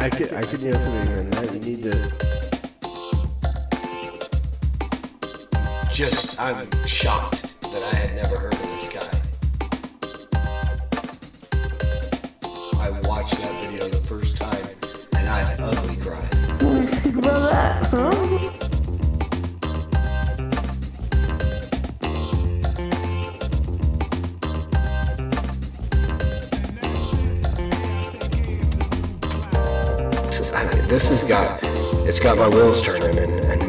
I could, I could use something in that. You need to. Just, I'm shocked that I had never heard of this guy. I watched that video the first time and I ugly cried. about that, huh? Got, it's got my wheels turning and, and?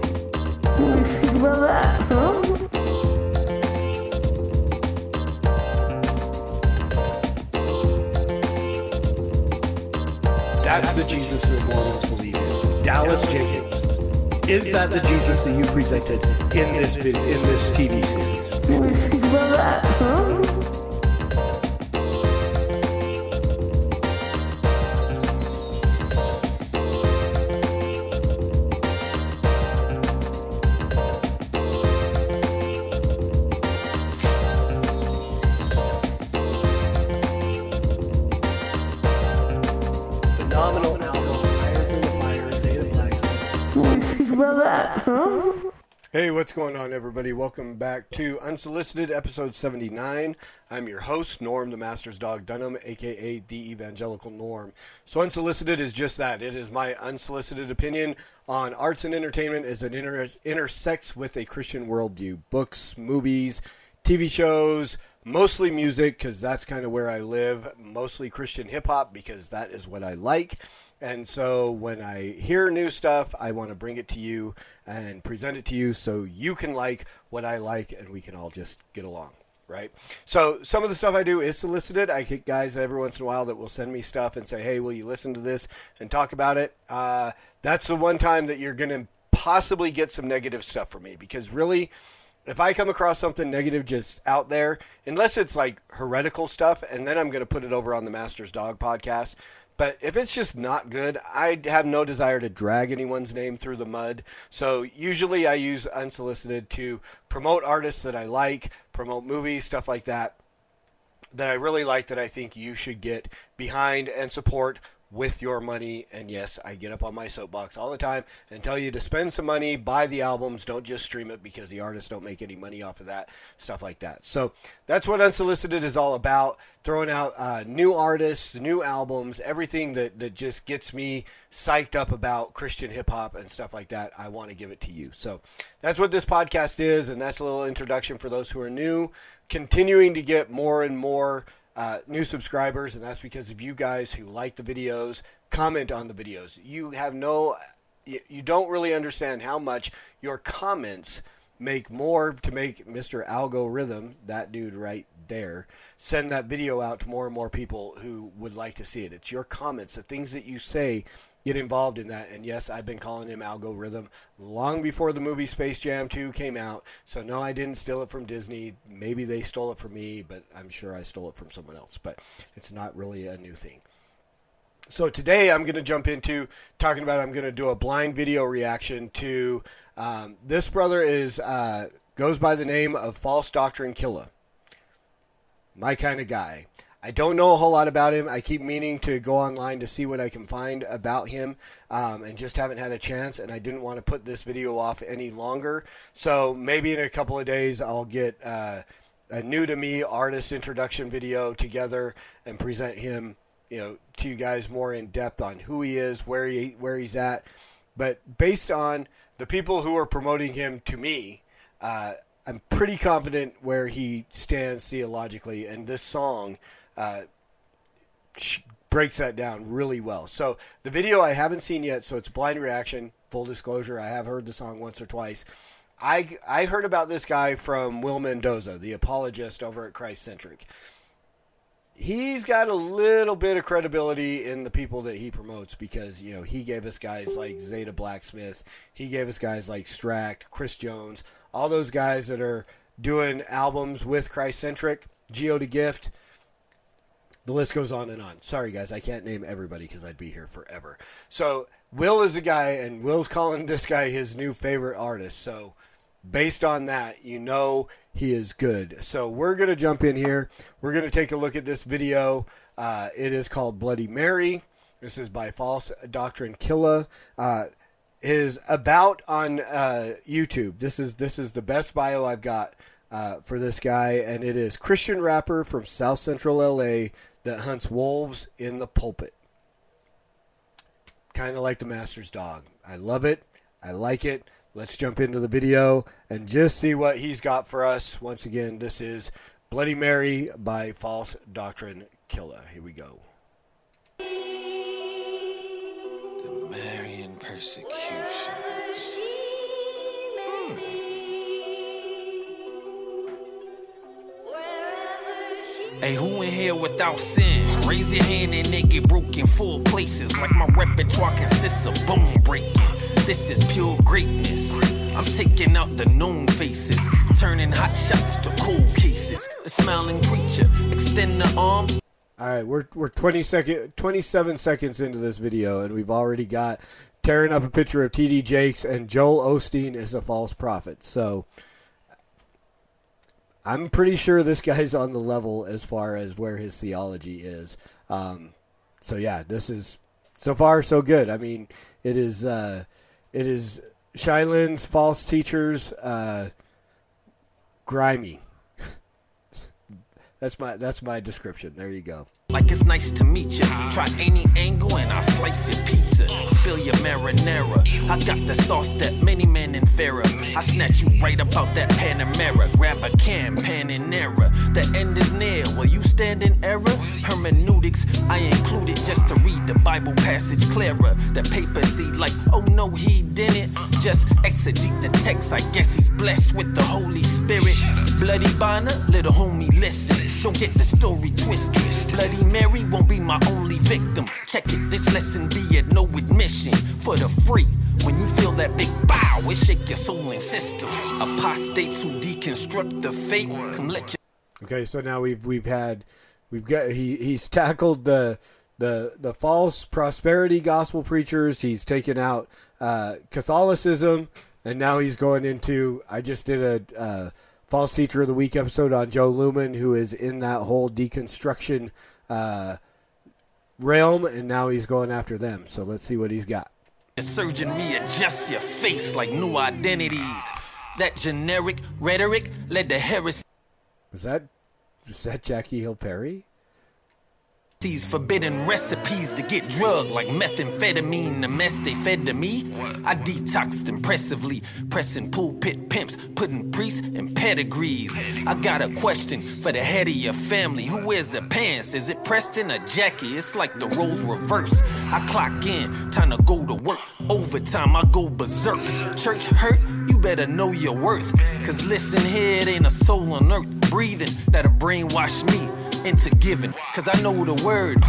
That's the Jesus that Mormons believe in. Dallas Jenkins. Is that the Jesus that you presented in this in this TV series? Hey, what's going on, everybody? Welcome back to Unsolicited, episode 79. I'm your host, Norm the Master's Dog Dunham, aka the Evangelical Norm. So, Unsolicited is just that. It is my unsolicited opinion on arts and entertainment as it inter- intersects with a Christian worldview. Books, movies, TV shows, mostly music, because that's kind of where I live. Mostly Christian hip hop, because that is what I like. And so when I hear new stuff, I want to bring it to you and present it to you so you can like what I like and we can all just get along. Right. So some of the stuff I do is solicited. I get guys every once in a while that will send me stuff and say, "Hey, will you listen to this and talk about it?" Uh, that's the one time that you're going to possibly get some negative stuff from me because really, if I come across something negative just out there, unless it's like heretical stuff, and then I'm going to put it over on the Master's Dog podcast. But if it's just not good, I have no desire to drag anyone's name through the mud. So usually I use unsolicited to promote artists that I like, promote movies, stuff like that that I really like that I think you should get behind and support with your money. And yes, I get up on my soapbox all the time and tell you to spend some money, buy the albums, don't just stream it because the artists don't make any money off of that, stuff like that. So that's what Unsolicited is all about throwing out uh, new artists, new albums, everything that, that just gets me psyched up about Christian hip hop and stuff like that. I want to give it to you. So that's what this podcast is, and that's a little introduction for those who are new. Continuing to get more and more uh, new subscribers, and that's because of you guys who like the videos, comment on the videos. You have no, you, don't really understand how much your comments make more to make Mr. Algorithm, that dude right there, send that video out to more and more people who would like to see it. It's your comments, the things that you say get involved in that. And yes, I've been calling him Algo Rhythm long before the movie Space Jam 2 came out. So no, I didn't steal it from Disney. Maybe they stole it from me, but I'm sure I stole it from someone else. But it's not really a new thing. So today I'm going to jump into talking about. I'm going to do a blind video reaction to um, this brother is uh, goes by the name of False Doctrine Killer. My kind of guy. I don't know a whole lot about him. I keep meaning to go online to see what I can find about him, um, and just haven't had a chance. And I didn't want to put this video off any longer. So maybe in a couple of days I'll get uh, a new to me artist introduction video together and present him, you know, to you guys more in depth on who he is, where he where he's at. But based on the people who are promoting him to me, uh, I'm pretty confident where he stands theologically, and this song uh, breaks that down really well. So the video I haven't seen yet, so it's blind reaction. Full disclosure, I have heard the song once or twice. I I heard about this guy from Will Mendoza, the apologist over at Christ Centric. He's got a little bit of credibility in the people that he promotes because you know he gave us guys like Zeta Blacksmith, he gave us guys like Stract, Chris Jones, all those guys that are doing albums with Christ Centric, Geo to Gift. The list goes on and on. Sorry, guys, I can't name everybody because I'd be here forever. So, Will is a guy, and Will's calling this guy his new favorite artist. So, based on that, you know he is good. So, we're going to jump in here. We're going to take a look at this video. Uh, it is called Bloody Mary. This is by False Doctrine Killa. Uh, his about on uh, YouTube. This is this is the best bio I've got uh, for this guy, and it is Christian rapper from South Central LA that hunts wolves in the pulpit. Kind of like the master's dog. I love it. I like it. Let's jump into the video and just see what he's got for us. Once again, this is Bloody Mary by False Doctrine Killer. Here we go. The Marian persecutions. Hey, who in here without sin? Raise your hand and it get broken full places. Like my repertoire consists of bone breaking. This is pure greatness. I'm taking out the known faces, turning hot shots to cold cases. The smiling creature, extend the arm. All right, we're we're 20 second, 27 seconds into this video, and we've already got tearing up a picture of TD Jakes and Joel Osteen is a false prophet. So I'm pretty sure this guy's on the level as far as where his theology is. Um, so yeah, this is so far so good. I mean, it is uh, it is Shilin's false teachers uh, grimy. that's my that's my description. There you go. Like it's nice to meet you. Try any angle and I'll slice your pizza. Spill your marinara. I got the sauce that many men in. I snatch you right about that Panamera. Grab a can, pan in error. The end is near. Will you stand in error? Hermeneutics, I included just to read the Bible passage clearer. The paper see like, oh no, he didn't. Just exegete the text. I guess he's blessed with the Holy Spirit. Bloody Bonner, little homie, listen. Don't get the story twisted. Bloody Mary won't be my only victim. Check it, this lesson be at no admission for the free. When you feel that big bow, it shake your soul and system. Apostates who deconstruct the faith, come let you. Okay, so now we've we've had we've got he he's tackled the the the false prosperity gospel preachers. He's taken out uh, Catholicism, and now he's going into. I just did a uh, false teacher of the week episode on Joe Lumen, who is in that whole deconstruction uh, realm, and now he's going after them. So let's see what he's got. Surgeon readjusts your face like new identities. That generic rhetoric led to heresy. Was that was that Jackie Hill Perry? These forbidden recipes to get drugged like methamphetamine, the mess they fed to me. I detoxed impressively, pressing pulpit pimps, putting priests in pedigrees. I got a question for the head of your family. Who wears the pants? Is it Preston or Jackie? It's like the roles reverse. I clock in, time to go to work. Overtime, I go berserk. Church hurt, you better know your worth. Cause listen here, it ain't a soul on earth breathing that'll brainwash me into giving. Cause I know the word.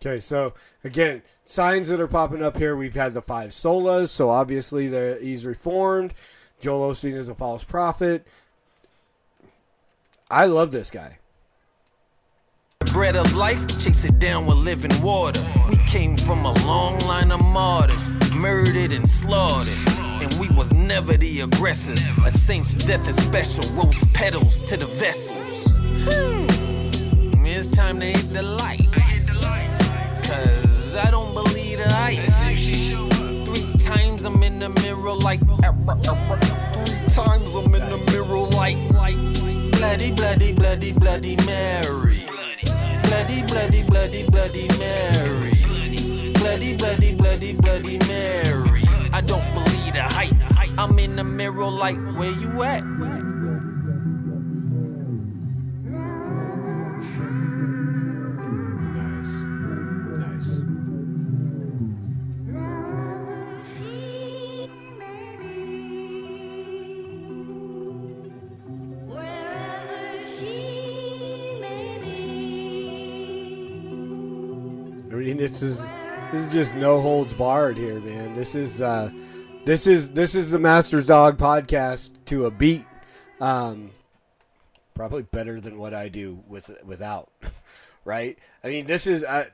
Okay, so again, signs that are popping up here. We've had the five solas, so obviously he's reformed. Joel Osteen is a false prophet. I love this guy. Bread of life, chase it down with living water. We came from a long line of martyrs, murdered and slaughtered. And we was never the aggressors. A saint's death is special, rose petals to the vessels. Hmm. It's time to hit the light. Cause I don't believe the hype. Three times I'm in the mirror like. Three times I'm in the mirror like. bloody, bloody, bloody, bloody Mary. Bloody, bloody, bloody, bloody Mary. Bloody, bloody, bloody, bloody Mary. I don't believe the hype. I'm in the mirror like, where you at? Mean, this is this is just no holds barred here, man. This is uh, this is this is the Master's Dog podcast to a beat. Um, probably better than what I do with without, right? I mean, this is uh,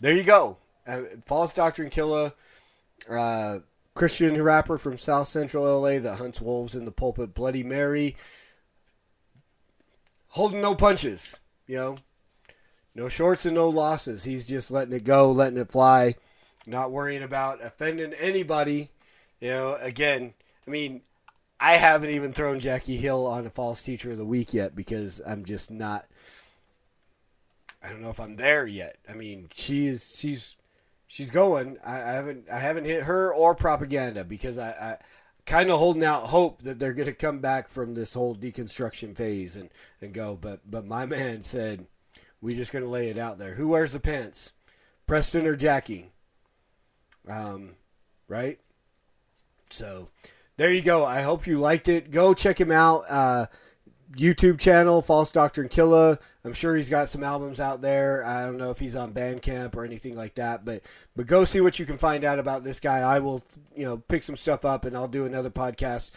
there you go. Uh, False Doctrine Killa, uh, Christian rapper from South Central LA that hunts wolves in the pulpit. Bloody Mary, holding no punches. You know, no shorts and no losses. He's just letting it go, letting it fly, not worrying about offending anybody. You know, again, I mean, I haven't even thrown Jackie Hill on a false teacher of the week yet because I'm just not. I don't know if I'm there yet. I mean, she is she's she's going. I, I haven't I haven't hit her or propaganda because I, I kind of holding out hope that they're going to come back from this whole deconstruction phase and and go. But but my man said we just going to lay it out there. Who wears the pants, Preston or Jackie? Um, right. So there you go. I hope you liked it. Go check him out. Uh, YouTube channel, False Doctrine Killer. I'm sure he's got some albums out there. I don't know if he's on Bandcamp or anything like that, but but go see what you can find out about this guy. I will, you know, pick some stuff up and I'll do another podcast,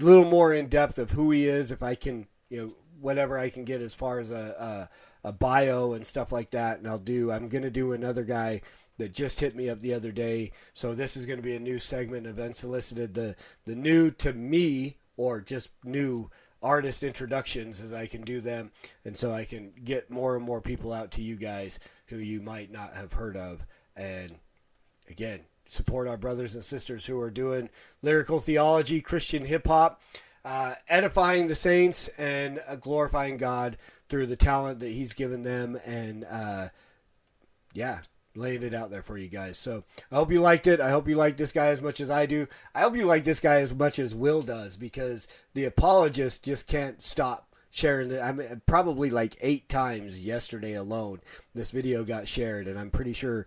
a little more in depth of who he is, if I can, you know, whatever I can get as far as a a, a bio and stuff like that. And I'll do. I'm gonna do another guy that just hit me up the other day. So this is to be a new segment of Unsolicited, the the new to me or just new artist introductions as I can do them, and so I can get more and more people out to you guys who you might not have heard of. And again, support our brothers and sisters who are doing lyrical theology, Christian hip hop, uh, edifying the saints, and uh, glorifying God through the talent that He's given them. And uh, yeah, laying it out there for you guys. So I hope you liked it. I hope you like this guy as much as I do. I hope you like this guy as much as Will does because the apologist just can't stop sharing it. I mean, probably like eight times yesterday alone, this video got shared, and I'm pretty sure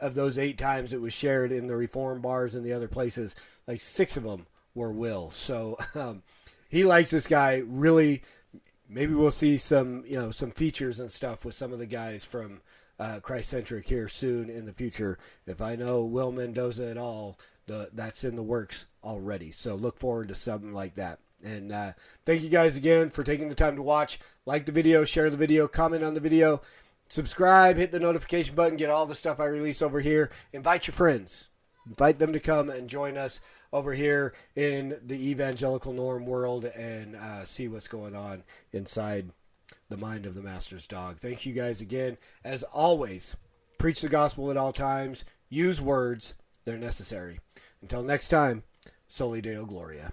of those eight times it was shared in the reform bars and the other places, like six of them were Will. So um, he likes this guy really. Maybe we'll see some, you know, some features and stuff with some of the guys from uh, Christ centric here soon in the future. If I know Will Mendoza at all, the, that's in the works already. So look forward to something like that. And uh, thank you guys again for taking the time to watch. Like the video, share the video, comment on the video, subscribe, hit the notification button, get all the stuff I release over here. Invite your friends. Invite them to come and join us over here in the evangelical norm world and uh, see what's going on inside the mind of the master's dog. Thank you guys again. As always, preach the gospel at all times, use words, they're necessary. Until next time, Soli Deo Gloria.